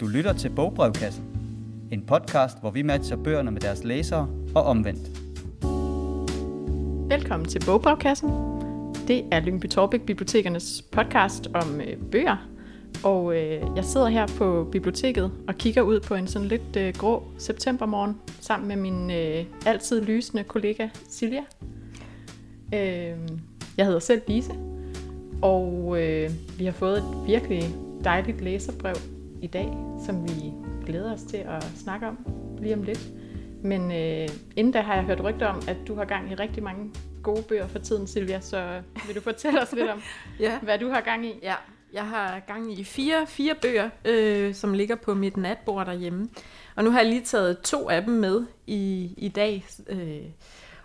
Du lytter til Bogbrevkassen. En podcast, hvor vi matcher bøgerne med deres læsere og omvendt. Velkommen til Bogbrevkassen. Det er Lyngby Torbæk Bibliotekernes podcast om øh, bøger. Og øh, jeg sidder her på biblioteket og kigger ud på en sådan lidt øh, grå septembermorgen sammen med min øh, altid lysende kollega Silja. Øh, jeg hedder selv Lise, og øh, vi har fået et virkelig dejligt læserbrev i dag, som vi glæder os til at snakke om lige om lidt. Men øh, inden da har jeg hørt rygter om, at du har gang i rigtig mange gode bøger for tiden, Silvia, så vil du fortælle os lidt om, ja. hvad du har gang i? Ja, jeg har gang i fire, fire bøger, øh, som ligger på mit natbord derhjemme. Og nu har jeg lige taget to af dem med i, i dag. Øh,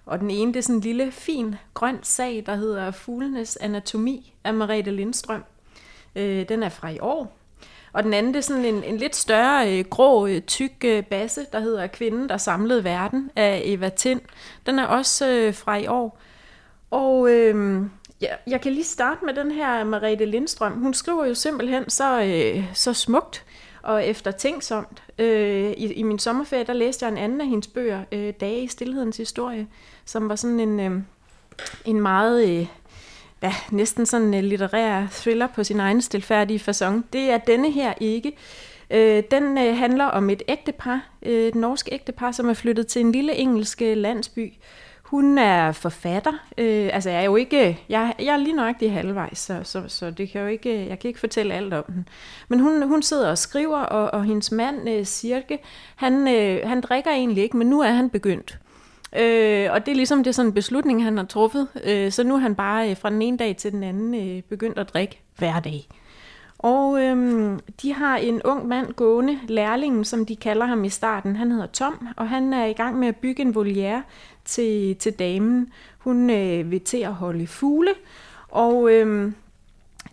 og den ene, det er sådan en lille, fin, grøn sag, der hedder Fuglenes Anatomi af Marete Lindstrøm. Øh, den er fra i år. Og den anden, det er sådan en, en lidt større, øh, grå, øh, tyk øh, basse, der hedder Kvinden, der samlede verden af Eva Tind. Den er også øh, fra i år. Og øh, ja, jeg kan lige starte med den her Marete Lindstrøm. Hun skriver jo simpelthen så, øh, så smukt og eftertænksomt. Øh, i, I min sommerferie, der læste jeg en anden af hendes bøger, øh, Dage i stillhedens historie, som var sådan en, øh, en meget... Øh, ja, næsten sådan en litterær thriller på sin egen stilfærdige façon. Det er denne her ikke. Øh, den øh, handler om et ægtepar, øh, et norsk ægtepar, som er flyttet til en lille engelsk øh, landsby. Hun er forfatter. Øh, altså, jeg er jo ikke... Jeg, jeg er lige nøjagtig halvvejs, så, så, så det kan jo ikke, jeg kan ikke fortælle alt om den. Men hun, hun sidder og skriver, og, og hendes mand, øh, Sirke, han, øh, han drikker egentlig ikke, men nu er han begyndt. Øh, og det er ligesom det er sådan en beslutning, han har truffet. Øh, så nu er han bare øh, fra den ene dag til den anden øh, begyndt at drikke hver dag. Og øhm, de har en ung mand gående, lærlingen, som de kalder ham i starten. Han hedder Tom, og han er i gang med at bygge en voliere til, til damen. Hun øh, vil til at holde fugle, og øhm,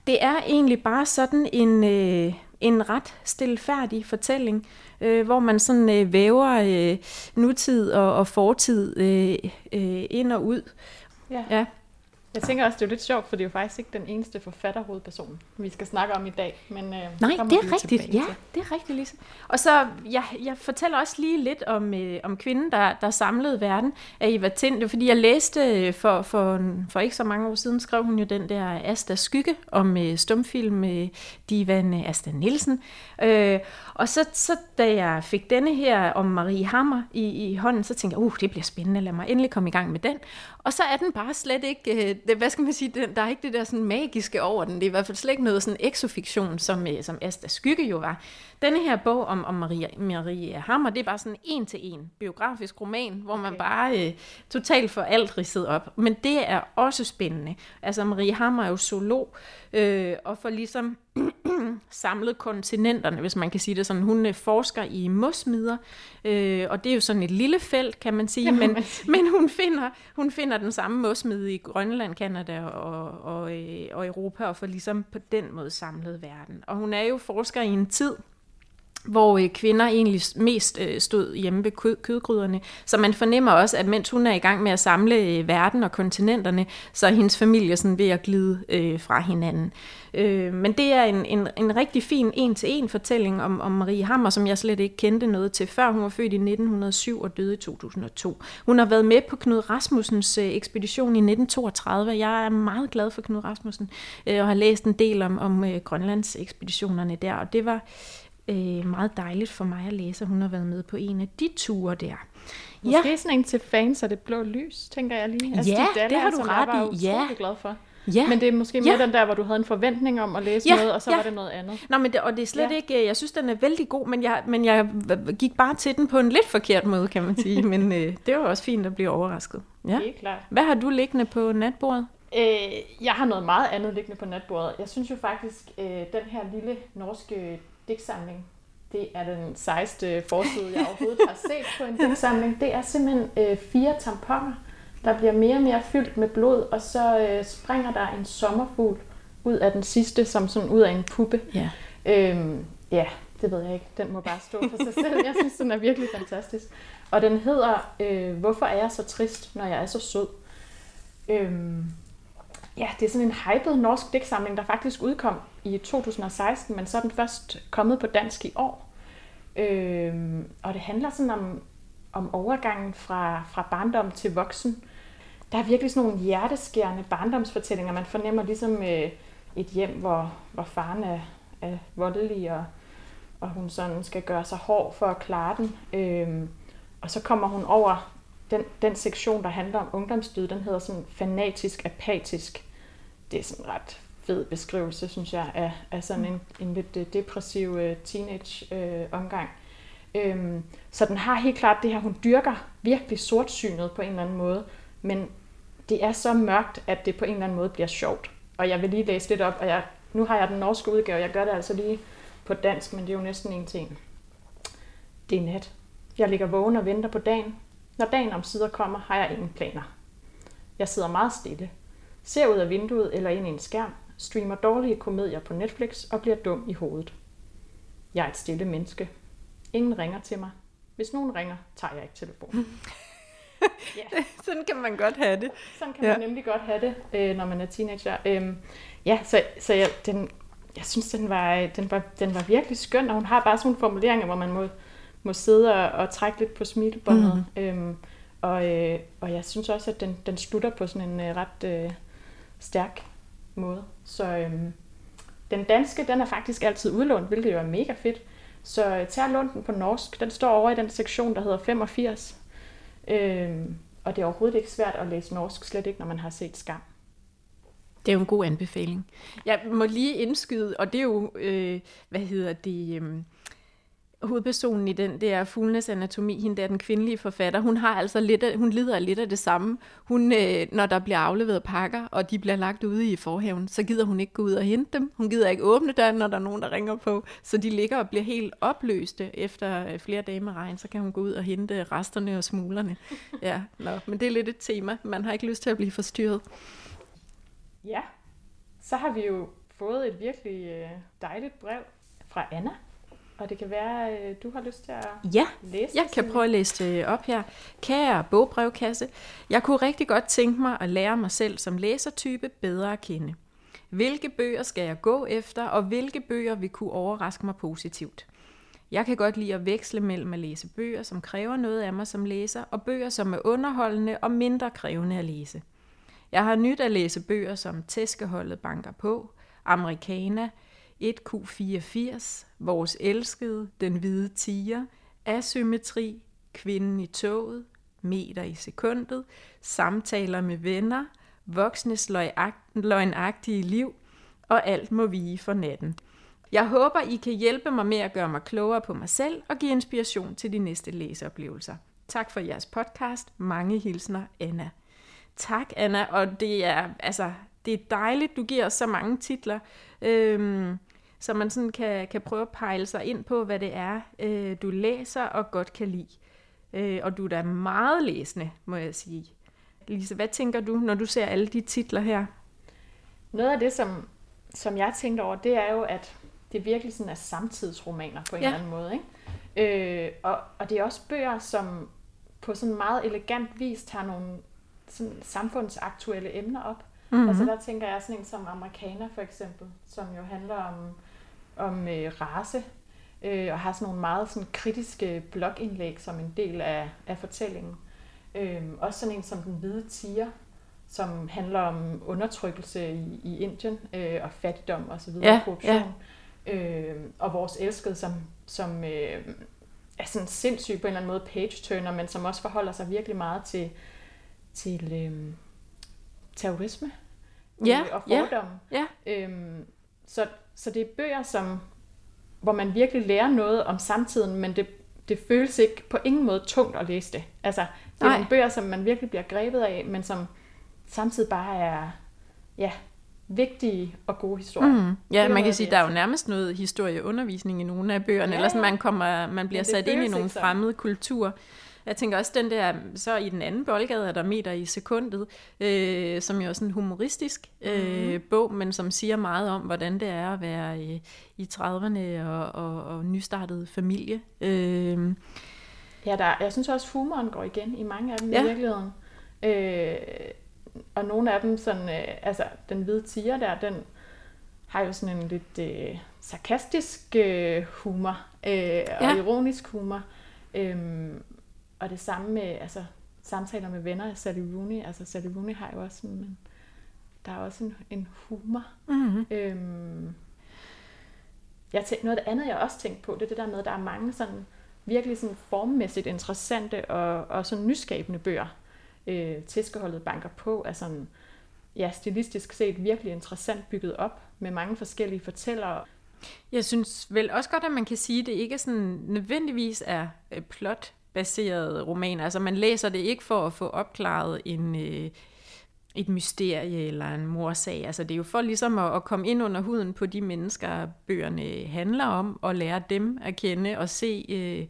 det er egentlig bare sådan en, øh, en ret stilfærdig fortælling, øh, hvor man sådan øh, væver øh, nutid og, og fortid øh, øh, ind og ud. Ja. ja. Jeg tænker også, det er lidt sjovt, for det er jo faktisk ikke den eneste forfatterhovedperson, vi skal snakke om i dag. Men, øh, Nej, det er rigtigt. Ja, det er rigtigt, Lise. Og så, jeg, jeg fortæller også lige lidt om, øh, om kvinden, der, der samlede verden af Eva Tind. fordi jeg læste øh, for, for, for ikke så mange år siden, skrev hun jo den der Asta Skygge om øh, stumfilm med divan øh, Asta Nielsen. Øh, og så, så da jeg fik denne her om Marie Hammer i, i hånden, så tænkte jeg, uh, det bliver spændende, lad mig endelig komme i gang med den. Og så er den bare slet ikke, øh, det, hvad skal man sige, den, der er ikke det der sådan magiske over den. Det er i hvert fald slet ikke noget sådan exofiktion, som, øh, som Asta Skygge jo var. Denne her bog om, om Maria, Maria Hammer, det er bare sådan en til en biografisk roman, hvor man okay. bare øh, totalt får alt ridset op. Men det er også spændende. Altså Maria Hammer er jo zoolog, øh, og får ligesom samlet kontinenterne, hvis man kan sige det sådan. Hun øh, forsker i mosmider, øh, og det er jo sådan et lille felt, kan man sige, men, men hun, finder, hun finder den samme mosmide i Grønland, Kanada og, og, øh, og Europa, og får ligesom på den måde samlet verden. Og hun er jo forsker i en tid, hvor øh, kvinder egentlig mest øh, stod hjemme ved kød, kødgryderne. Så man fornemmer også, at mens hun er i gang med at samle øh, verden og kontinenterne, så er hendes familie sådan ved at glide øh, fra hinanden. Øh, men det er en, en, en rigtig fin en-til-en fortælling om, om Marie Hammer, som jeg slet ikke kendte noget til før. Hun var født i 1907 og døde i 2002. Hun har været med på Knud Rasmussens øh, ekspedition i 1932. Jeg er meget glad for Knud Rasmussen øh, og har læst en del om, om øh, Grønlands ekspeditionerne der, og det var øh, meget dejligt for mig at læse, at hun har været med på en af de ture der. Måske ja. sådan en til fans af det blå lys, tænker jeg lige. Altså, ja, de det har du ret i. Ja. glad for. Ja. Men det er måske mere ja. den der, hvor du havde en forventning om at læse ja. noget, og så ja. var det noget andet. Nå, men det, og det er slet ja. ikke, jeg synes, den er vældig god, men jeg, men jeg gik bare til den på en lidt forkert måde, kan man sige. men øh, det var også fint at blive overrasket. Ja. Det er klart. Hvad har du liggende på natbordet? Øh, jeg har noget meget andet liggende på natbordet. Jeg synes jo faktisk, øh, den her lille norske digtsamling, det er den sejste forside, jeg overhovedet har set på en digtsamling. Det er simpelthen øh, fire tamponer, der bliver mere og mere fyldt med blod, og så øh, springer der en sommerfugl ud af den sidste, som sådan ud af en puppe. Ja. Øhm, ja, det ved jeg ikke. Den må bare stå for sig selv. Jeg synes, den er virkelig fantastisk. Og den hedder, øh, Hvorfor er jeg så trist, når jeg er så sød? Øhm, ja, det er sådan en hyped norsk digtsamling, der faktisk udkom i 2016, men så er den først kommet på dansk i år. Øhm, og det handler sådan om, om overgangen fra, fra barndom til voksen. Der er virkelig sådan nogle hjerteskærende barndomsfortællinger. Man fornemmer ligesom øh, et hjem, hvor, hvor faren er, er voldelig, og, og hun sådan skal gøre sig hård for at klare den. Øhm, og så kommer hun over den, den sektion, der handler om ungdomsdød, den hedder sådan fanatisk apatisk. Det er sådan en ret fed beskrivelse, synes jeg, af, af sådan en, en lidt øh, depressiv øh, teenage-omgang. Øh, uh, øhm, så den har helt klart det her, hun dyrker virkelig sortsynet på en eller anden måde, men det er så mørkt, at det på en eller anden måde bliver sjovt. Og jeg vil lige læse lidt op, og jeg, nu har jeg den norske udgave, jeg gør det altså lige på dansk, men det er jo næsten en ting. Det er nat. Jeg ligger vågen og venter på dagen. Når dagen om sider kommer, har jeg ingen planer. Jeg sidder meget stille, ser ud af vinduet eller ind i en skærm, streamer dårlige komedier på Netflix og bliver dum i hovedet. Jeg er et stille menneske. Ingen ringer til mig. Hvis nogen ringer, tager jeg ikke telefonen. ja. Sådan kan man godt have det. Sådan kan ja. man nemlig godt have det, øh, når man er teenager. Øhm, ja, så, så jeg, den, jeg synes, den var, den, var, den var virkelig skøn, og hun har bare sådan nogle formuleringer, hvor man må, må sidde og, og trække lidt på smilebåndet. Mm. Øhm, og, øh, og jeg synes også, at den, den slutter på sådan en øh, ret øh, stærk måde. Så øhm, den danske, den er faktisk altid udlånt, hvilket jo er mega fedt. Så øh, tag lån den på norsk. Den står over i den sektion, der hedder 85. Øhm, og det er overhovedet ikke svært at læse norsk, slet ikke når man har set Skam. Det er jo en god anbefaling. Jeg må lige indskyde, og det er jo, øh, hvad hedder det, øh, hovedpersonen i den, det er Fuglenes Anatomi, hende der den kvindelige forfatter, hun har altså lidt af, hun lider lidt af det samme. Hun, øh, når der bliver afleveret pakker, og de bliver lagt ude i forhaven, så gider hun ikke gå ud og hente dem. Hun gider ikke åbne døren, når der er nogen, der ringer på. Så de ligger og bliver helt opløste efter øh, flere dage med regn, så kan hun gå ud og hente resterne og smuglerne. Ja, nå, men det er lidt et tema. Man har ikke lyst til at blive forstyrret. Ja, så har vi jo fået et virkelig øh, dejligt brev fra Anna, og det kan være, øh, du har lyst til at ja, læse jeg kan prøve at læse det op her. Kære bogbrevkasse, jeg kunne rigtig godt tænke mig at lære mig selv som læsertype bedre at kende. Hvilke bøger skal jeg gå efter, og hvilke bøger vil kunne overraske mig positivt? Jeg kan godt lide at veksle mellem at læse bøger, som kræver noget af mig som læser, og bøger, som er underholdende og mindre krævende at læse. Jeg har nyt at læse bøger som Tæskeholdet banker på, Americana, 1Q84, Vores elskede, Den hvide tiger, Asymmetri, Kvinden i toget, Meter i sekundet, Samtaler med venner, Voksnes løgnagtige liv og Alt må vige for natten. Jeg håber, I kan hjælpe mig med at gøre mig klogere på mig selv og give inspiration til de næste læseoplevelser. Tak for jeres podcast. Mange hilsner, Anna. Tak, Anna, og det er, altså, det er dejligt, du giver os så mange titler. Øhm, så man sådan kan, kan prøve at pejle sig ind på, hvad det er, øh, du læser og godt kan lide. Øh, og du er da meget læsende, må jeg sige. Lise, hvad tænker du, når du ser alle de titler her? Noget af det, som, som jeg tænkte over, det er jo, at det virkelig sådan er samtidsromaner på en ja. eller anden måde. Ikke? Øh, og, og det er også bøger, som på sådan meget elegant vis tager nogle sådan samfundsaktuelle emner op. Mm-hmm. Altså der tænker jeg sådan en som Amerikaner for eksempel, som jo handler om om øh, race, øh, og har sådan nogle meget sådan, kritiske blogindlæg som en del af, af fortællingen. Øh, også sådan en som Den Hvide Tiger, som handler om undertrykkelse i, i Indien øh, og fattigdom og så videre, ja, korruption. Ja. Øh, og vores elskede, som, som øh, er sådan sindssygt på en eller anden måde page-turner, men som også forholder sig virkelig meget til, til øh, terrorisme ja, øh, og fordomme. Ja, ja. Øh, så, så det er bøger, som, hvor man virkelig lærer noget om samtiden, men det, det føles ikke på ingen måde tungt at læse det. Altså, det er Nej. nogle bøger, som man virkelig bliver grebet af, men som samtidig bare er ja, vigtige og gode historier. Mm. Ja, man kan sige, der er jo nærmest noget historieundervisning i nogle af bøgerne, ja, eller sådan, man, kommer, man bliver sat ind i nogle fremmede kulturer. Jeg tænker også, den der, så i den anden boldgade er der meter i sekundet, øh, som jo er sådan en humoristisk øh, mm. bog, men som siger meget om, hvordan det er at være i, i 30'erne og, og, og nystartet familie. Øh. Ja, der, jeg synes også, humoren går igen i mange af dem ja. i virkeligheden. Øh, og nogle af dem, sådan, øh, altså den hvide tiger der, den har jo sådan en lidt øh, sarkastisk øh, humor øh, og Ja. ironisk humor. Øhm, og det samme med altså, samtaler med venner af Sally Rooney. Altså Sally Rooney har jo også sådan, men der er også en, en humor. Mm-hmm. Øhm, jeg tænk, noget af det andet, jeg også tænkte på, det er det der med, at der er mange sådan, virkelig sådan formmæssigt interessante og, og sådan nyskabende bøger. Øh, Tæskeholdet banker på er sådan, ja, stilistisk set virkelig interessant bygget op med mange forskellige fortællere. Jeg synes vel også godt, at man kan sige, at det ikke sådan nødvendigvis er øh, plot-baserede romaner. Altså man læser det ikke for at få opklaret en, øh, et mysterie eller en morsag. Altså det er jo for ligesom at, at komme ind under huden på de mennesker, bøgerne handler om, og lære dem at kende og se, øh,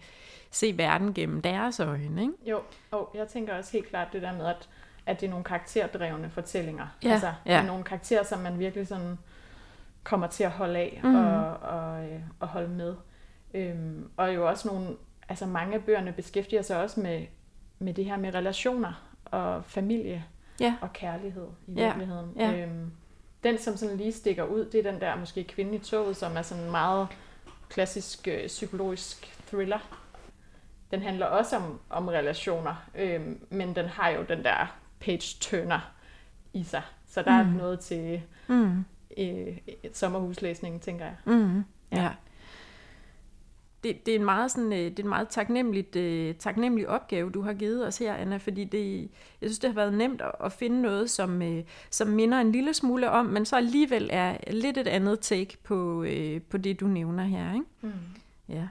se verden gennem deres øjne. Ikke? Jo, og jeg tænker også helt klart det der med, at, at det er nogle karakterdrevne fortællinger. Ja, altså, ja. Det er nogle karakterer, som man virkelig sådan kommer til at holde af Mhm. og, og, øh, og holde med. Øhm, og jo også nogle, altså mange af bøgerne beskæftiger sig også med, med det her med relationer og familie Ja. og kærlighed i Ja, virkeligheden. ja. Øhm, den, som sådan lige stikker ud, det er den der måske kvinde i toget, som er sådan en meget klassisk øh, psykologisk thriller. Den handler også om, om relationer, øhm, men den har jo den der page-turner i sig. Så der mm. er noget til Mm. øh, et sommerhuslæsning, tænker jeg. Mm, Ja. ja. Det, det er en meget sådan, øh, det er en meget taknemmeligt, øh, taknemmelig opgave, du har givet os her, Anna, fordi det, jeg synes, det har været nemt at, at finde noget, som, øh, som minder en lille smule om, men så alligevel er lidt et andet take på, øh, på det, du nævner her. Ikke? Mm. Ja.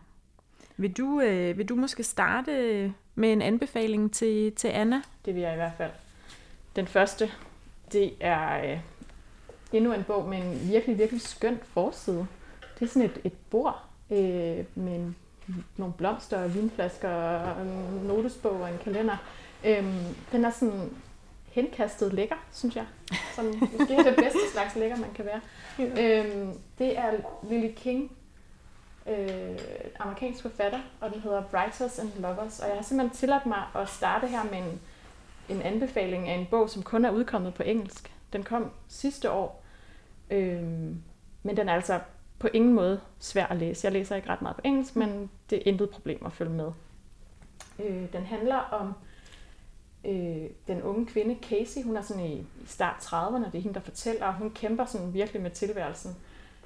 Vil du, øh, vil du måske starte med en anbefaling til, til Anna? Det vil jeg i hvert fald. Den første, det er øh, endnu en bog med en virkelig, virkelig skøn forside. Det er sådan et, et bord øh, med nogle blomster og vinflasker og en notesbog og en kalender. Øhm, den er sådan henkastet lækker, synes jeg. Som måske er det bedste slags lækker, man kan være. Øhm, det er Lily King, øh, amerikansk forfatter, og den hedder Writers and Lovers. Og jeg har simpelthen tilladt mig at starte her med en, en anbefaling af en bog, som kun er udkommet på engelsk. Den kom sidste år, øh, men den er altså på ingen måde svær at læse. Jeg læser ikke ret meget på engelsk, men det er intet problem at følge med. Øh, den handler om øh, den unge kvinde Casey. Hun er sådan i, i start 30'erne, det er hende, der fortæller, og hun kæmper sådan virkelig med tilværelsen.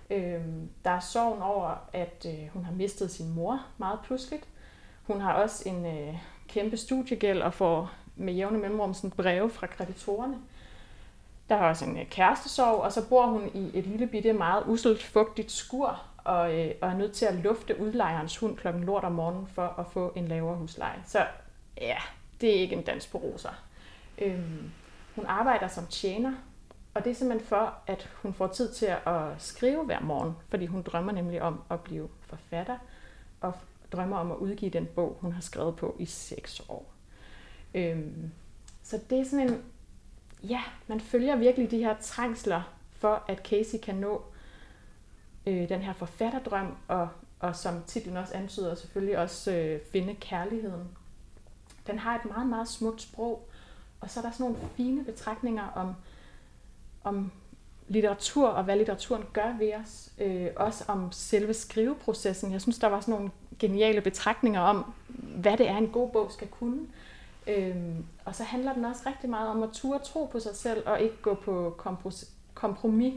Øh, der er sorgen over, at øh, hun har mistet sin mor meget pludseligt. Hun har også en øh, kæmpe studiegæld og får med jævne mellemrum sådan breve fra kreditorerne. Der er også en øh, kærestesorg, og så bor hun i et lille bitte, meget uselt, fugtigt skur, og, øh, og er nødt til at lufte udlejerens hund klokken lort om morgenen for at få en lavere husleje. Så ja, det er ikke en dans på roser. Øhm, hun arbejder som tjener, og det er simpelthen for, at hun får tid til at skrive hver morgen, fordi hun drømmer nemlig om at blive forfatter, og drømmer om at udgive den bog, hun har skrevet på i seks år. Øhm, så det er sådan en, ja, man følger virkelig de her trængsler for, at Casey kan nå øh, den her forfatterdrøm, og, og som titlen også antyder, selvfølgelig også øh, finde kærligheden. Den har et meget, meget smukt sprog, og så er der sådan nogle fine betragtninger om, om litteratur og hvad litteraturen gør ved os. Øh, også om selve skriveprocessen. Jeg synes, der var sådan nogle geniale betragtninger om, hvad det er, en god bog skal kunne. Øhm, og så handler den også rigtig meget om at turde tro på sig selv, og ikke gå på kompromis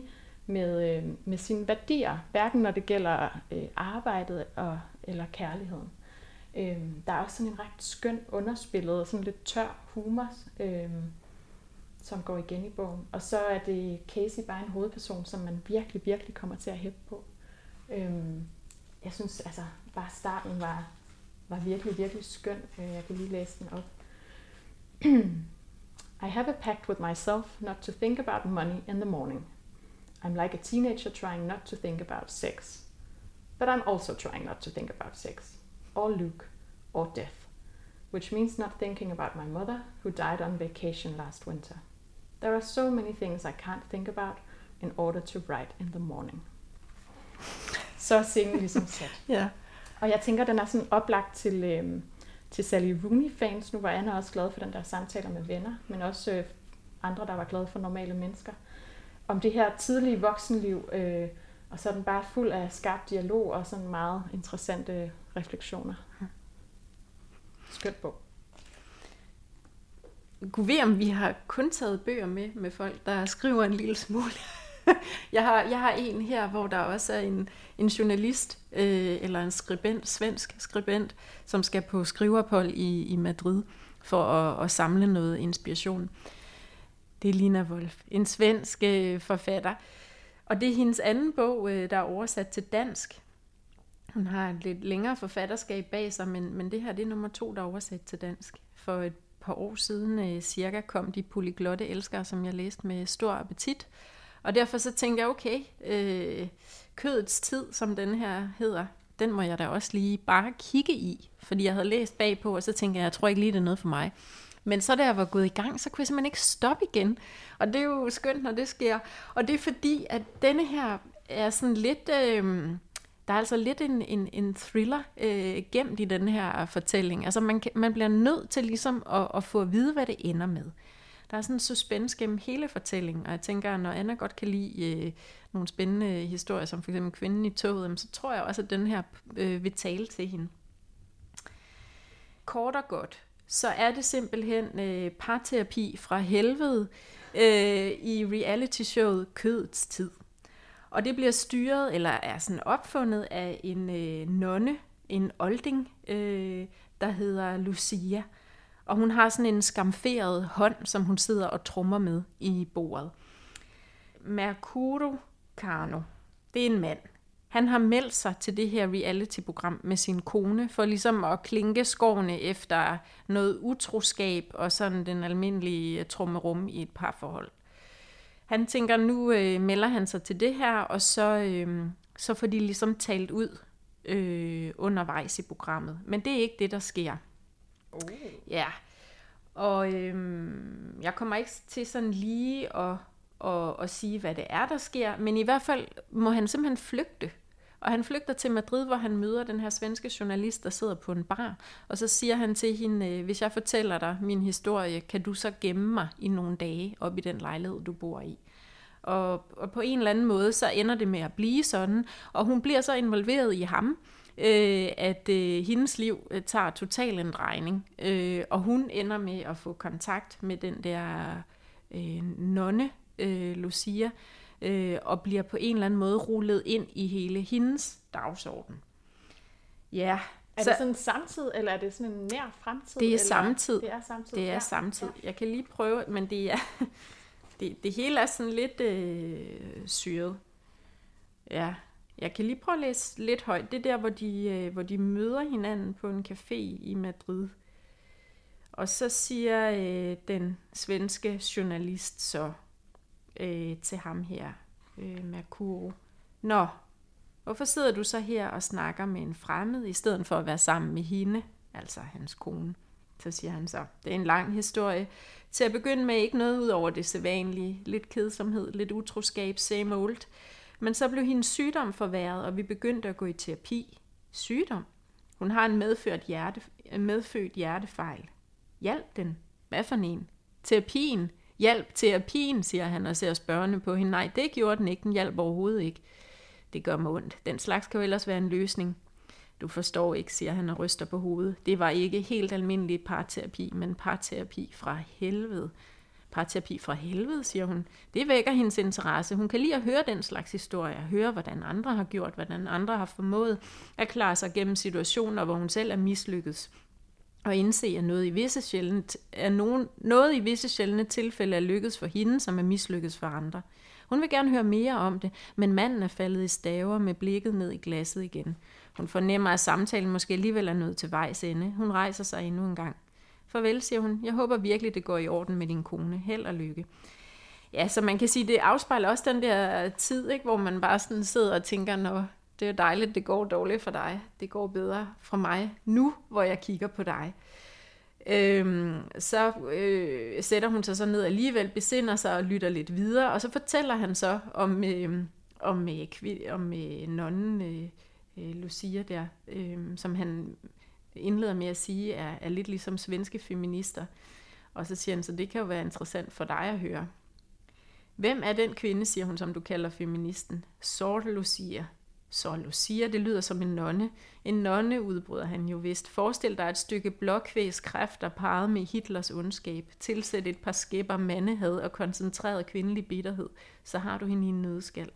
med, øh, med sine værdier, hverken når det gælder øh, arbejdet og, eller kærligheden. Øhm, der er også sådan en ret skøn underspillet, sådan lidt tør humor, øhm, som går igen i bogen. Og så er det Casey bare en hovedperson, som man virkelig, virkelig kommer til at hæppe på. Øhm, jeg synes altså, bare starten var, var virkelig, virkelig skøn. Øh, Jeg kan lige læse den op. I have a pact with myself not to think about money in the morning. I'm like a teenager trying not to think about sex. But I'm also trying not to think about sex, or Luke, or death, which means not thinking about my mother who died on vacation last winter. There are so many things I can't think about in order to write in the morning. Så er scenen ligesom sat. Ja. Og jeg tænker, den er sådan oplagt til, øhm, til Sally Rooney-fans. Nu var Anna også glad for den der samtaler med venner, men også øh, andre, der var glade for normale mennesker. om det her tidlige voksenliv, øh, og så er den bare fuld af skarp dialog og sådan meget interessante refleksioner. Skønt bog. Gud ved, om vi har kun taget bøger med med folk, der skriver en lille smule. jeg, har, jeg har en her, hvor der også er en, en journalist, øh, eller en skribent, svensk skribent, som skal på skriveophold i, i Madrid for at, at samle noget inspiration. Det er Lina Wolf, en svensk øh, forfatter. Og det er hendes anden bog, øh, der er oversat til dansk. Hun har et lidt længere forfatterskab bag sig, men, men det her det er nummer to, der er oversat til dansk. For et par år siden øh, cirka kom de polyglotte elskere, som jeg læste med stor appetit. Og derfor så tænkte jeg, okay, øh, kødets tid, som den her hedder, den må jeg da også lige bare kigge i. Fordi jeg havde læst bagpå, og så tænkte jeg, jeg tror ikke lige, det er noget for mig. Men så da jeg var gået i gang, så kunne jeg simpelthen ikke stoppe igen. Og det er jo skønt, når det sker. Og det er fordi, at denne her er sådan lidt... Øh, der er altså lidt en, en, en thriller øh, gemt i den her fortælling. Altså man, kan, man bliver nødt til ligesom at, at få at vide, hvad det ender med. Der er sådan en suspense gennem hele fortællingen, og jeg tænker, når Anna godt kan lide øh, nogle spændende historier, som for eksempel Kvinden i toget, så tror jeg også, at den her øh, vil tale til hende. Kort og godt, så er det simpelthen øh, parterapi fra helvede øh, i reality-showet Kødets Tid. Og det bliver styret, eller er sådan opfundet af en øh, nonne, en olding, øh, der hedder Lucia. Og hun har sådan en skamferet hånd, som hun sidder og trummer med i bordet. Mercuro Cano, det er en mand. Han har meldt sig til det her reality-program med sin kone, for ligesom at klinke skårene efter noget utroskab og sådan den almindelige trummerum i et parforhold. Han tænker, nu øh, melder han sig til det her, og så, øh, så får de ligesom talt ud øh, undervejs i programmet. Men det er ikke det, der sker. Oh. Ja, og øhm, jeg kommer ikke til sådan lige at, at, at sige, hvad det er, der sker, men i hvert fald må han simpelthen flygte. Og han flygter til Madrid, hvor han møder den her svenske journalist, der sidder på en bar. Og så siger han til hende, øh, hvis jeg fortæller dig min historie, kan du så gemme mig i nogle dage op i den lejlighed, du bor i. Og, og på en eller anden måde, så ender det med at blive sådan. Og hun bliver så involveret i ham, øh, at øh, hendes liv øh, tager total en drejning. Øh, og hun ender med at få kontakt med den der øh, nonne, øh, Lucia, øh, og bliver på en eller anden måde rullet ind i hele hendes dagsorden. Ja. Er så, det sådan samtid, eller er det sådan en nær fremtid? Det er eller? samtid. Det er samtid. Det er ja. samtid. Jeg kan lige prøve, men det er det, det hele er sådan lidt øh, syret. Ja, jeg kan lige prøve at læse lidt højt. Det er der, hvor de, øh, hvor de møder hinanden på en café i Madrid. Og så siger øh, den svenske journalist så øh, til ham her, øh, Mercuro, Nå, hvorfor sidder du så her og snakker med en fremmed, i stedet for at være sammen med hende, altså hans kone? Så siger han så, det er en lang historie. Til at begynde med ikke noget ud over det sædvanlige. Lidt kedsomhed, lidt utroskab, same old. Men så blev hendes sygdom forværret, og vi begyndte at gå i terapi. Sygdom? Hun har en medført hjerte, medfødt hjertefejl. Hjælp den. Hvad for en? Terapien. Hjælp terapien, siger han og ser spørgende på hende. Nej, det gjorde den ikke. Den hjalp overhovedet ikke. Det gør mig ondt. Den slags kan jo ellers være en løsning. Du forstår ikke, siger han og ryster på hovedet. Det var ikke helt almindelig parterapi, men parterapi fra helvede. Parterapi fra helvede, siger hun. Det vækker hendes interesse. Hun kan lide at høre den slags historier, høre, hvordan andre har gjort, hvordan andre har formået at klare sig gennem situationer, hvor hun selv er mislykket. Og indse, at noget i visse sjældne, er nogen, noget i visse sjældne tilfælde er lykkedes for hende, som er mislykkedes for andre. Hun vil gerne høre mere om det, men manden er faldet i staver med blikket ned i glasset igen. Hun fornemmer, at samtalen måske alligevel er nødt til vejs ende. Hun rejser sig endnu en gang. Farvel, siger hun. Jeg håber virkelig, det går i orden med din kone. Held og lykke. Ja, så man kan sige, det afspejler også den der tid, ikke, hvor man bare sådan sidder og tænker, når det er dejligt, det går dårligt for dig. Det går bedre for mig nu, hvor jeg kigger på dig. Øhm, så øh, sætter hun sig så ned alligevel, besinder sig og lytter lidt videre, og så fortæller han så om, øh, om, øh, om øh, nonnen øh, øh Lucia der, øh, som han indleder med at sige, er, er lidt ligesom svenske feminister. Og så siger han, så det kan jo være interessant for dig at høre. Hvem er den kvinde, siger hun, som du kalder feministen? Sorte Lucia. Så Lucia, det lyder som en nonne. En nonne, udbryder han jo vist. Forestil dig et stykke blåkvæs kræfter parret med Hitlers ondskab. Tilsæt et par skæpper mandehad og koncentreret kvindelig bitterhed. Så har du hende i en nødskal.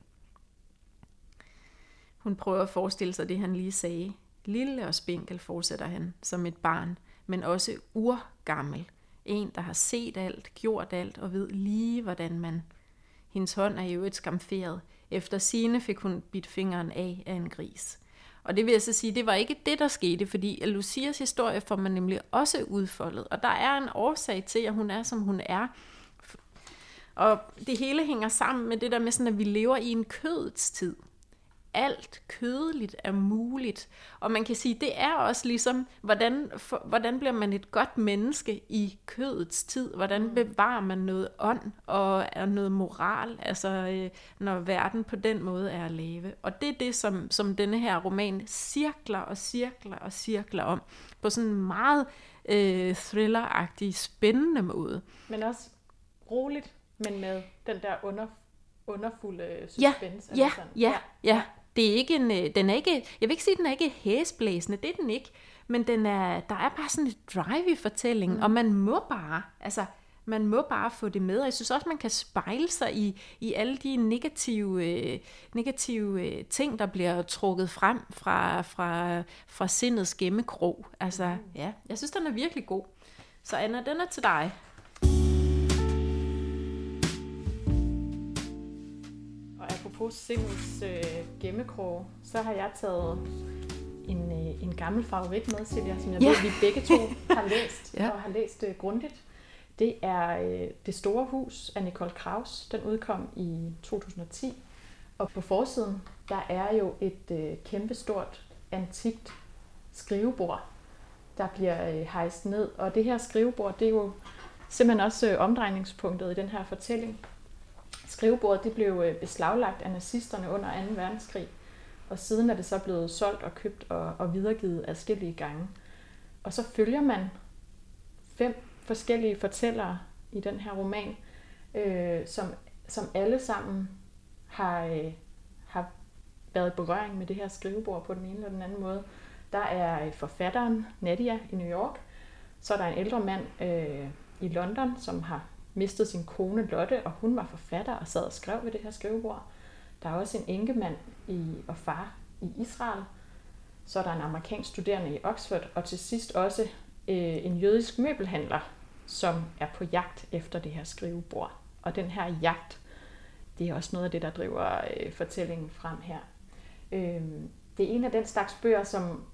Hun prøver at forestille sig det, han lige sagde. Lille og spinkel, fortsætter han, som et barn, men også urgammel. En, der har set alt, gjort alt og ved lige, hvordan man... Hendes hånd er jo et skamferet. Efter sine fik hun bidt fingeren af af en gris. Og det vil jeg så sige, det var ikke det, der skete, fordi Lucias historie får man nemlig også udfoldet. Og der er en årsag til, at hun er, som hun er. Og det hele hænger sammen med det der med, sådan, at vi lever i en kødets tid alt kødeligt er muligt. Og man kan sige, det er også ligesom, hvordan, for, hvordan bliver man et godt menneske i kødets tid? Hvordan mm. bevarer man noget ånd og er noget moral, altså øh, når verden på den måde er at leve? Og det er det, som, som denne her roman cirkler og cirkler og cirkler om, på sådan en meget øh, thrilleragtig, spændende måde. Men også roligt, men med den der under underfulde suspense. Ja, ja, ja, ja, ja. Det er ikke en, øh, den er ikke, jeg vil ikke sige, at den er ikke hæsblæsende, det er den ikke, men den er, der er bare sådan et drive i fortællingen, mm. og man må bare, altså, man må bare få det med, og jeg synes også, man kan spejle sig i, i alle de negative, øh, negative øh, ting, der bliver trukket frem fra, fra, fra sindets gemmekrog. Altså, mm. ja, jeg synes, den er virkelig god. Så Anna, den er til dig. Apropos sindens øh, gemmekrog, så har jeg taget en, øh, en gammel favorit med, Silja, som jeg ja. ved, vi begge to har læst ja. og har læst øh, grundigt. Det er øh, Det Store Hus af Nicole Kraus. Den udkom i 2010. Og på forsiden, der er jo et øh, kæmpestort antikt skrivebord, der bliver øh, hejst ned. Og det her skrivebord, det er jo simpelthen også øh, omdrejningspunktet i den her fortælling. Skrivebordet det blev øh, beslaglagt af nazisterne under 2. verdenskrig, og siden er det så blevet solgt og købt og, og videregivet adskillige gange. Og så følger man fem forskellige fortællere i den her roman, øh, som, som alle sammen har, øh, har været i berøring med det her skrivebord på den ene eller den anden måde. Der er øh, forfatteren Nadia i New York, så er der en ældre mand øh, i London, som har mistede sin kone Lotte, og hun var forfatter og sad og skrev ved det her skrivebord. Der er også en enkemand i, og far i Israel. Så er der en amerikansk studerende i Oxford, og til sidst også øh, en jødisk møbelhandler, som er på jagt efter det her skrivebord. Og den her jagt, det er også noget af det, der driver øh, fortællingen frem her. Øh, det er en af den slags bøger, som,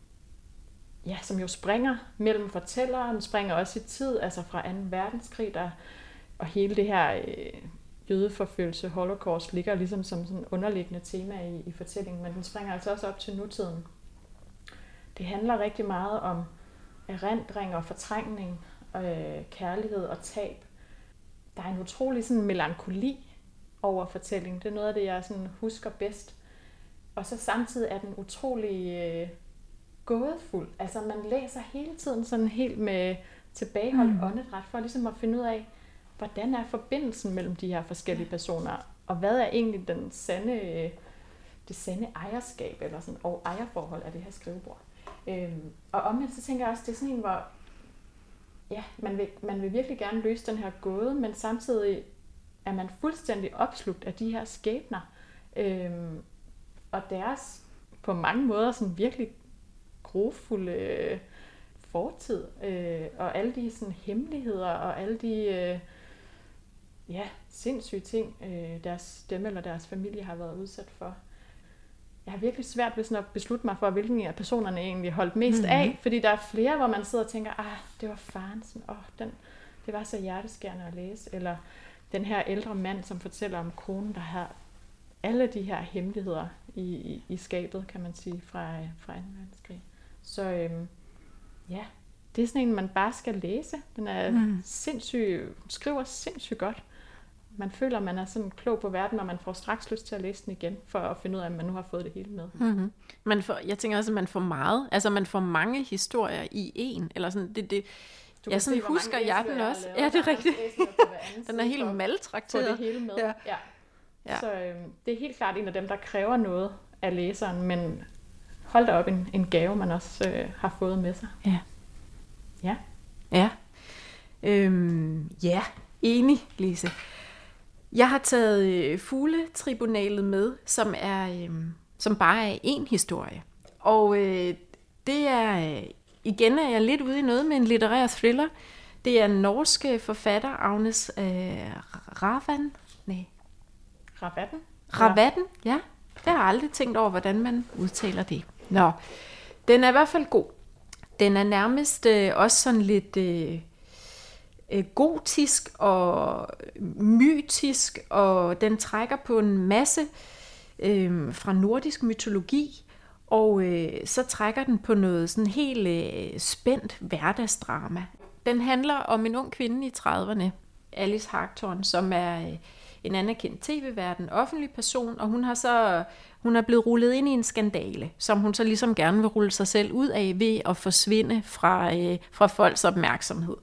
ja, som jo springer mellem fortælleren, springer også i tid, altså fra 2. verdenskrig, der og hele det her øh, jødeforfølgelse, holocaust, ligger ligesom som sådan underliggende tema i, i fortællingen, men den springer altså også op til nutiden. Det handler rigtig meget om erindring og fortrængning, øh, kærlighed og tab. Der er en utrolig sådan melankoli over fortællingen. Det er noget af det, jeg sådan husker bedst. Og så samtidig er den utrolig øh, gådefuld. Altså man læser hele tiden sådan helt med tilbageholdt mm. åndedræt, for ligesom at finde ud af, hvordan er forbindelsen mellem de her forskellige personer, og hvad er egentlig den sande, det sande ejerskab, eller sådan, og ejerforhold af det her skrivebord. Øhm, og omvendt så tænker jeg også, det er sådan en, hvor ja, man vil, man vil virkelig gerne løse den her gåde, men samtidig er man fuldstændig opslugt af de her skæbner, øhm, og deres på mange måder sådan virkelig grofulde øh, fortid, øh, og alle de sådan hemmeligheder, og alle de øh, ja, sindssyge ting, øh, deres dem eller deres familie har været udsat for. Jeg har virkelig svært ved sådan at beslutte mig for, hvilken af personerne egentlig holdt mest mm-hmm. af, fordi der er flere, hvor man sidder og tænker, ah, det var faren, sådan, oh, den, det var så hjerteskærende at læse, eller den her ældre mand, som fortæller om konen, der har alle de her hemmeligheder i, i, i skabet, kan man sige, fra, fra 2. verdenskrig. Så øhm, ja, det er sådan en, man bare skal læse. Den er mm. sindssygt, skriver sindssygt godt man føler, man er sådan klog på verden, og man får straks lyst til at læse den igen, for at finde ud af, at man nu har fået det hele med. Mm-hmm. Man får, jeg tænker også, at man får meget, altså man får mange historier i en, eller sådan, det, det, Du ja, sådan se, husker jeg den også. Ja, det er rigtigt. Den er helt maltrakteret. det hele med. Ja. Ja. Ja. Ja. Så øh, det er helt klart en af dem, der kræver noget af læseren, men hold da op en, en gave, man også øh, har fået med sig. Ja. Ja. Ja. Øhm, ja, enig, Lise. Jeg har taget øh, Fugletribunalet med, som er øh, som bare er en historie. Og øh, det er, øh, igen er jeg lidt ude i noget med en litterær thriller. Det er en norske forfatter, Agnes øh, Ravan. Nej, Rabatten? Ravatten, ja. Jeg har aldrig tænkt over, hvordan man udtaler det. Nå, den er i hvert fald god. Den er nærmest øh, også sådan lidt øh, Øh, gotisk og mytisk, og den trækker på en masse øh, fra nordisk mytologi, og øh, så trækker den på noget sådan helt øh, spændt hverdagsdrama. Den handler om en ung kvinde i 30'erne, Alice Harktorn, som er øh, en anerkendt tv-verden, offentlig person, og hun har så hun er blevet rullet ind i en skandale, som hun så ligesom gerne vil rulle sig selv ud af ved at forsvinde fra, øh, fra folks opmærksomhed.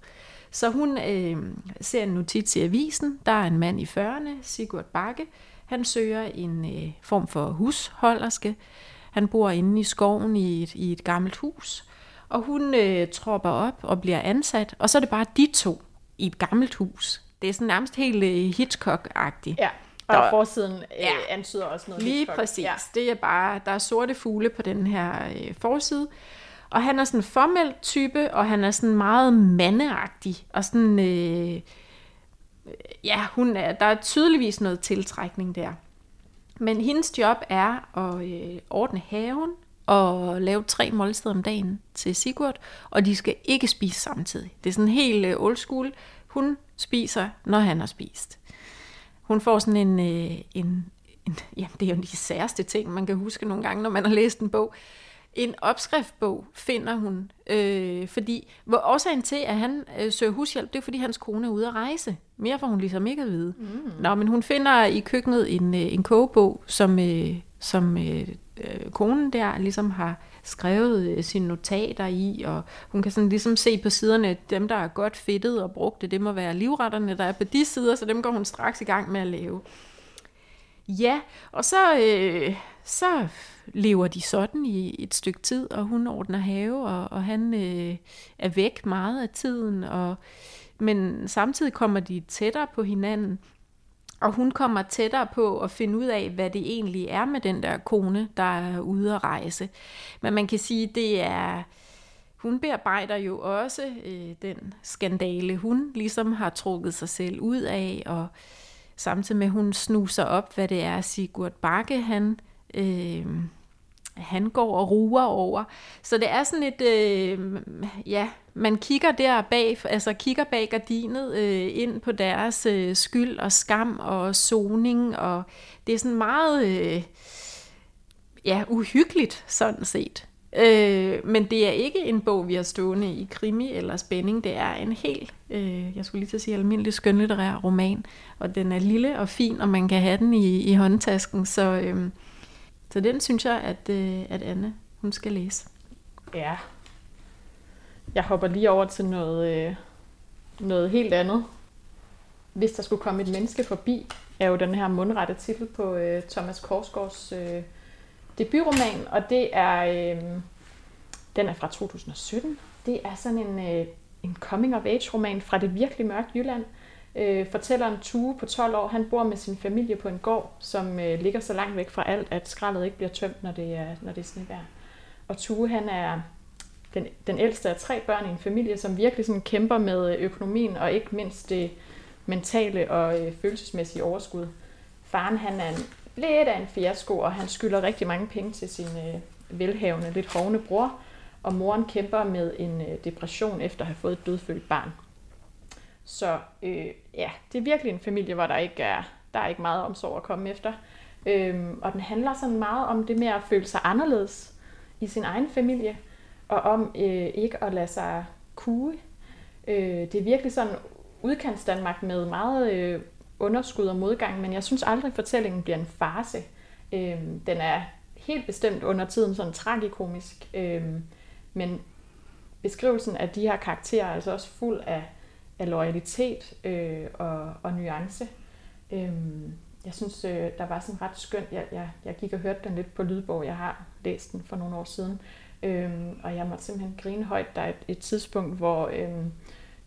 Så hun øh, ser en notits i avisen, der er en mand i 40'erne, Sigurd Bakke, han søger en øh, form for husholderske. Han bor inde i skoven i et, i et gammelt hus, og hun øh, tropper op og bliver ansat, og så er det bare de to i et gammelt hus. Det er sådan nærmest helt øh, Hitchcock-agtigt. Ja, Der- og forsiden øh, Ja. antyder også noget. Lige Hitchcock. præcis. Ja. Det er bare, der er sorte fugle på den her øh, forside. Og han er sådan en formel type, og han er sådan meget mandeagtig. Og sådan, øh, ja, hun er, der er tydeligvis noget tiltrækning der. Men hendes job er at øh, ordne haven og lave tre måltider om dagen til Sigurd, og de skal ikke spise samtidig. Det er sådan helt øh, old school. Hun spiser, når han har spist. Hun får sådan en, øh, en, en ja, det er jo de særste ting, man kan huske nogle gange, når man har læst en bog. En opskriftbog finder hun, øh, fordi hvor årsagen til, at han øh, søger hushjælp, det er fordi hans kone er ude at rejse. Mere får hun ligesom ikke at vide. Mm. Nå, men hun finder i køkkenet en, øh, en kogebog, som, øh, som øh, øh, konen der ligesom har skrevet øh, sine notater i, og hun kan sådan ligesom se på siderne, at dem, der er godt fedtet og brugte, det må være livretterne, der er på de sider, så dem går hun straks i gang med at lave. Ja, og så, øh, så lever de sådan i et stykke tid, og hun ordner have, og, og han øh, er væk meget af tiden, og, men samtidig kommer de tættere på hinanden, og hun kommer tættere på at finde ud af, hvad det egentlig er med den der kone, der er ude at rejse. Men man kan sige, det er... Hun bearbejder jo også øh, den skandale, hun ligesom har trukket sig selv ud af, og samtidig med, at hun snuser op, hvad det er, Sigurd Bakke, han, øh, han går og ruer over. Så det er sådan et, øh, ja, man kigger der bag, altså kigger bag gardinet øh, ind på deres øh, skyld og skam og soning, og det er sådan meget, øh, ja, uhyggeligt sådan set. Øh, men det er ikke en bog, vi har stående i krimi eller spænding. Det er en helt, øh, jeg skulle lige til at sige, almindelig skønlitterær roman. Og den er lille og fin, og man kan have den i, i håndtasken. Så, øh, så den synes jeg, at, øh, at Anne hun skal læse. Ja. Jeg hopper lige over til noget, øh, noget helt andet. Hvis der skulle komme et menneske forbi, er jo den her mundrette titel på øh, Thomas Korsgaards øh, debutroman, og det er, øh, den er fra 2017. Det er sådan en, øh, en coming-of-age-roman fra det virkelig mørke Jylland. Øh, Øh, fortælleren Tue på 12 år, han bor med sin familie på en gård, som øh, ligger så langt væk fra alt, at skraldet ikke bliver tømt, når det er, når det er snevejr. Og Tue, han er den, den ældste af tre børn i en familie, som virkelig sådan kæmper med øh, økonomien, og ikke mindst det mentale og øh, følelsesmæssige overskud. Faren, han er en, lidt af en fiasko, og han skylder rigtig mange penge til sin øh, velhavende, lidt hovne bror, og moren kæmper med en øh, depression efter at have fået et dødfødt barn. Så øh, ja, det er virkelig en familie, hvor der ikke er, der er ikke meget omsorg at komme efter. Øhm, og den handler sådan meget om det med at føle sig anderledes i sin egen familie, og om øh, ikke at lade sig kue. Øh, det er virkelig sådan udkants Danmark med meget øh, underskud og modgang, men jeg synes aldrig, at fortællingen bliver en farse. Øh, den er helt bestemt under tiden sådan tragikomisk, øh, men beskrivelsen af de her karakterer er altså også fuld af, af loyalitet øh, og, og nuance. Øhm, jeg synes, øh, der var sådan ret skønt. Jeg, jeg, jeg gik og hørte den lidt på lydbog. Jeg har læst den for nogle år siden. Øhm, og jeg måtte simpelthen grine højt. Der er et, et tidspunkt, hvor øhm,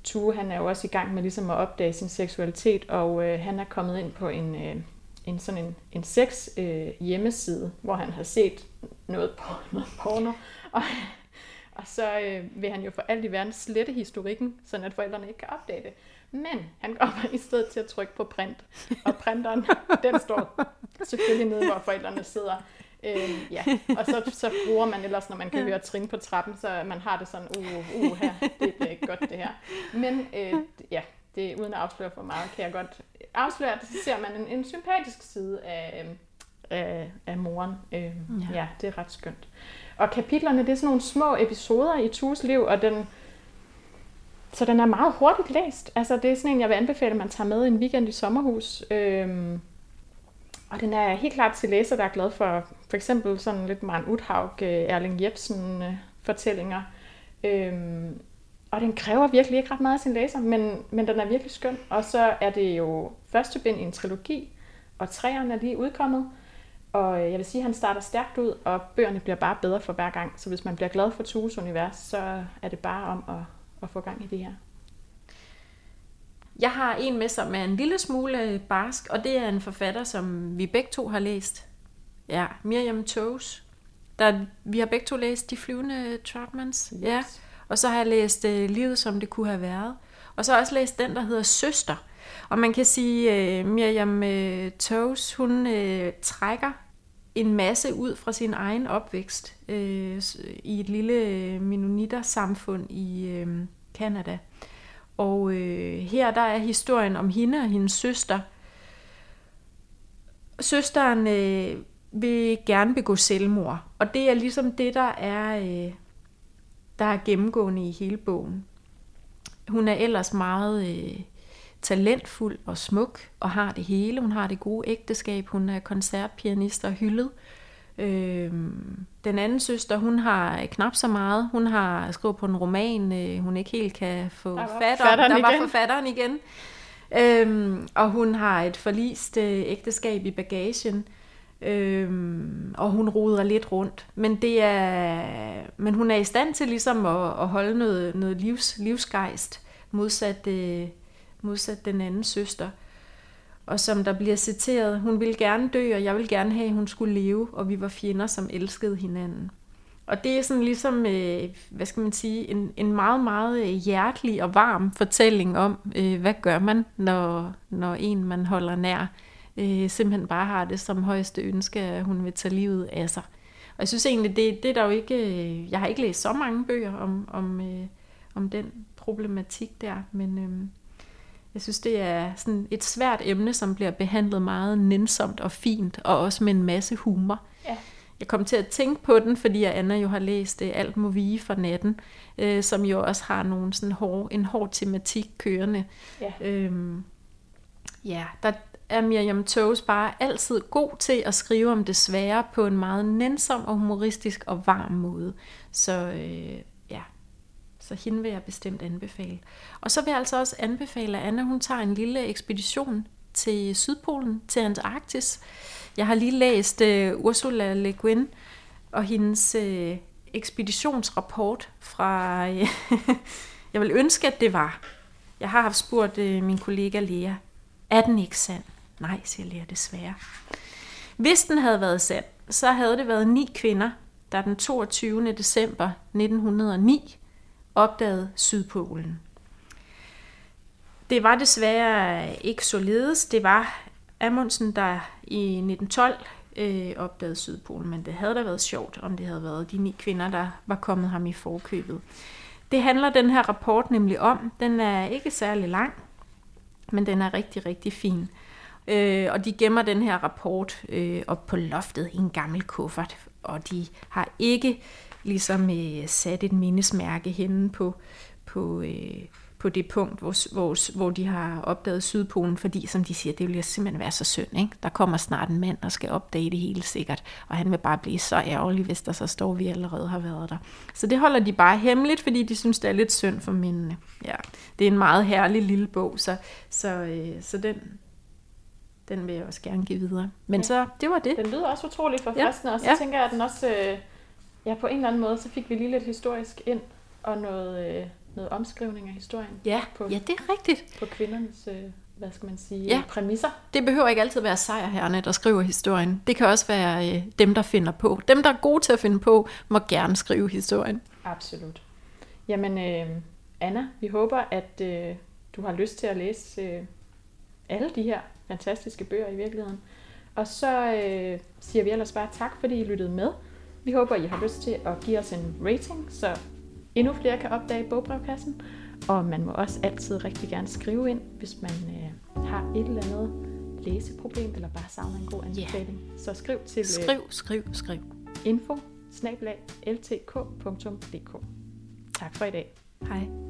Tue han er jo også i gang med ligesom at opdage sin seksualitet, og øh, han er kommet ind på en, øh, en sådan en, en sex øh, hjemmeside, hvor han har set noget, noget porno. Og, og så øh, vil han jo for alt i verden slette historikken, så at forældrene ikke kan opdage det. Men han kommer i stedet til at trykke på print, og printeren, den står selvfølgelig nede, hvor forældrene sidder. Øh, ja, og så, så bruger man ellers, når man kan høre trin på trappen, så man har det sådan, uh, uh, her, det ikke godt det her. Men øh, ja, det, uden at afsløre for meget, kan jeg godt afsløre, at så ser man en, en sympatisk side af, af, af moren. Øh, ja. ja, det er ret skønt. Og kapitlerne, det er sådan nogle små episoder i Tues liv, og den, så den er meget hurtigt læst. Altså, det er sådan en, jeg vil anbefale, at man tager med en weekend i sommerhus. Øhm, og den er helt klart til læser, der er glad for for eksempel sådan lidt Maren Uthaug, øh, Erling Jebsen øh, fortællinger. Øhm, og den kræver virkelig ikke ret meget af sin læser, men, men den er virkelig skøn. Og så er det jo første bind i en trilogi, og træerne er lige udkommet. Og jeg vil sige, at han starter stærkt ud, og bøgerne bliver bare bedre for hver gang. Så hvis man bliver glad for Tues univers, så er det bare om at, at få gang i det her. Jeg har en med, som er en lille smule barsk, og det er en forfatter, som vi begge to har læst. Ja, Miriam Toes. Der, vi har begge to læst De flyvende Trotmans. Yes. Ja. Og så har jeg læst uh, Livet, som det kunne have været. Og så også læst den, der hedder Søster. Og man kan sige, uh, Miriam øh, uh, Toes, hun øh, trækker en masse ud fra sin egen opvækst i et lille Mennoniter-samfund i uh, Canada. Og her der er historien om hende og hendes søster. Søsteren vil gerne begå selvmord, og det er ligesom det, der er, der er gennemgående i hele bogen. Hun er ellers meget øh, talentfuld og smuk, og har det hele. Hun har det gode ægteskab. Hun er koncertpianist og hyldet. Øh, den anden søster, hun har knap så meget. Hun har skrevet på en roman, øh, hun ikke helt kan få fat om. Der var forfatteren igen. Øhm, og hun har et forlist øh, ægteskab i bagagen. Øhm, og hun roder lidt rundt. Men, det er, men hun er i stand til ligesom at, at holde noget, noget livs, livsgejst modsat, øh, modsat den anden søster. Og som der bliver citeret, hun ville gerne dø, og jeg vil gerne have, at hun skulle leve, og vi var fjender, som elskede hinanden. Og det er sådan ligesom, øh, hvad skal man sige, en, en meget, meget øh, hjertelig og varm fortælling om, øh, hvad gør man, når, når en man holder nær, øh, simpelthen bare har det som højeste ønske, at hun vil tage livet af sig. Og jeg synes egentlig, det, det er der jo ikke, øh, jeg har ikke læst så mange bøger om, om, øh, om den problematik der, men øh, jeg synes, det er sådan et svært emne, som bliver behandlet meget nænsomt og fint, og også med en masse humor. Ja. Jeg kom til at tænke på den, fordi Anna jo har læst øh, Alt må vige for natten, øh, som jo også har nogle sådan hård, en hård tematik kørende. Ja. Øhm, ja, der, er Miriam Toes bare altid god til at skrive om det svære på en meget nænsom og humoristisk og varm måde. Så øh, ja, så hende vil jeg bestemt anbefale. Og så vil jeg altså også anbefale, at Anna hun tager en lille ekspedition til Sydpolen, til Antarktis. Jeg har lige læst øh, Ursula Le Guin og hendes øh, ekspeditionsrapport fra... Øh, jeg vil ønske, at det var. Jeg har haft spurgt øh, min kollega Lea, er den ikke sand? Nej, siger Lea desværre. Hvis den havde været sand, så havde det været ni kvinder, der den 22. december 1909 opdagede Sydpolen. Det var desværre ikke således. Det var Amundsen, der i 1912 øh, opdagede Sydpolen, men det havde da været sjovt, om det havde været de ni kvinder, der var kommet ham i forkøbet. Det handler den her rapport nemlig om. Den er ikke særlig lang, men den er rigtig, rigtig fin. Øh, og de gemmer den her rapport øh, op på loftet i en gammel kuffert, og de har ikke ligesom øh, sat et mindesmærke henne på, på, øh, på det punkt, hvor, hvor, hvor de har opdaget Sydpolen, fordi som de siger, det vil simpelthen være så synd. Ikke? Der kommer snart en mand, der skal opdage det hele sikkert, og han vil bare blive så ærgerlig, hvis der så står, at vi allerede har været der. Så det holder de bare hemmeligt, fordi de synes, det er lidt synd for mændene. Ja, det er en meget herlig lille bog, så, så, øh, så den, den vil jeg også gerne give videre. Men ja. så, det var det. Den lyder også utroligt forfriskende, ja. og så ja. tænker jeg, at den også, øh, ja, på en eller anden måde, så fik vi lige lidt historisk ind, og noget, øh, noget omskrivning af historien. Ja, på, ja det er rigtigt. På kvindernes, øh, hvad skal man sige, ja. præmisser. Det behøver ikke altid være sejrherrene, der skriver historien. Det kan også være øh, dem, der finder på. Dem, der er gode til at finde på, må gerne skrive historien. Absolut. Jamen, øh, Anna, vi håber, at øh, du har lyst til at læse øh, alle de her fantastiske bøger i virkeligheden. Og så øh, siger vi ellers bare tak, fordi I lyttede med. Vi håber, I har lyst til at give os en rating, så endnu flere kan opdage bogbrevkassen. Og man må også altid rigtig gerne skrive ind, hvis man øh, har et eller andet læseproblem, eller bare savner en god anbefaling. Yeah. Så skriv til øh, skriv, skriv, skriv. info ltk.dk Tak for i dag. Hej.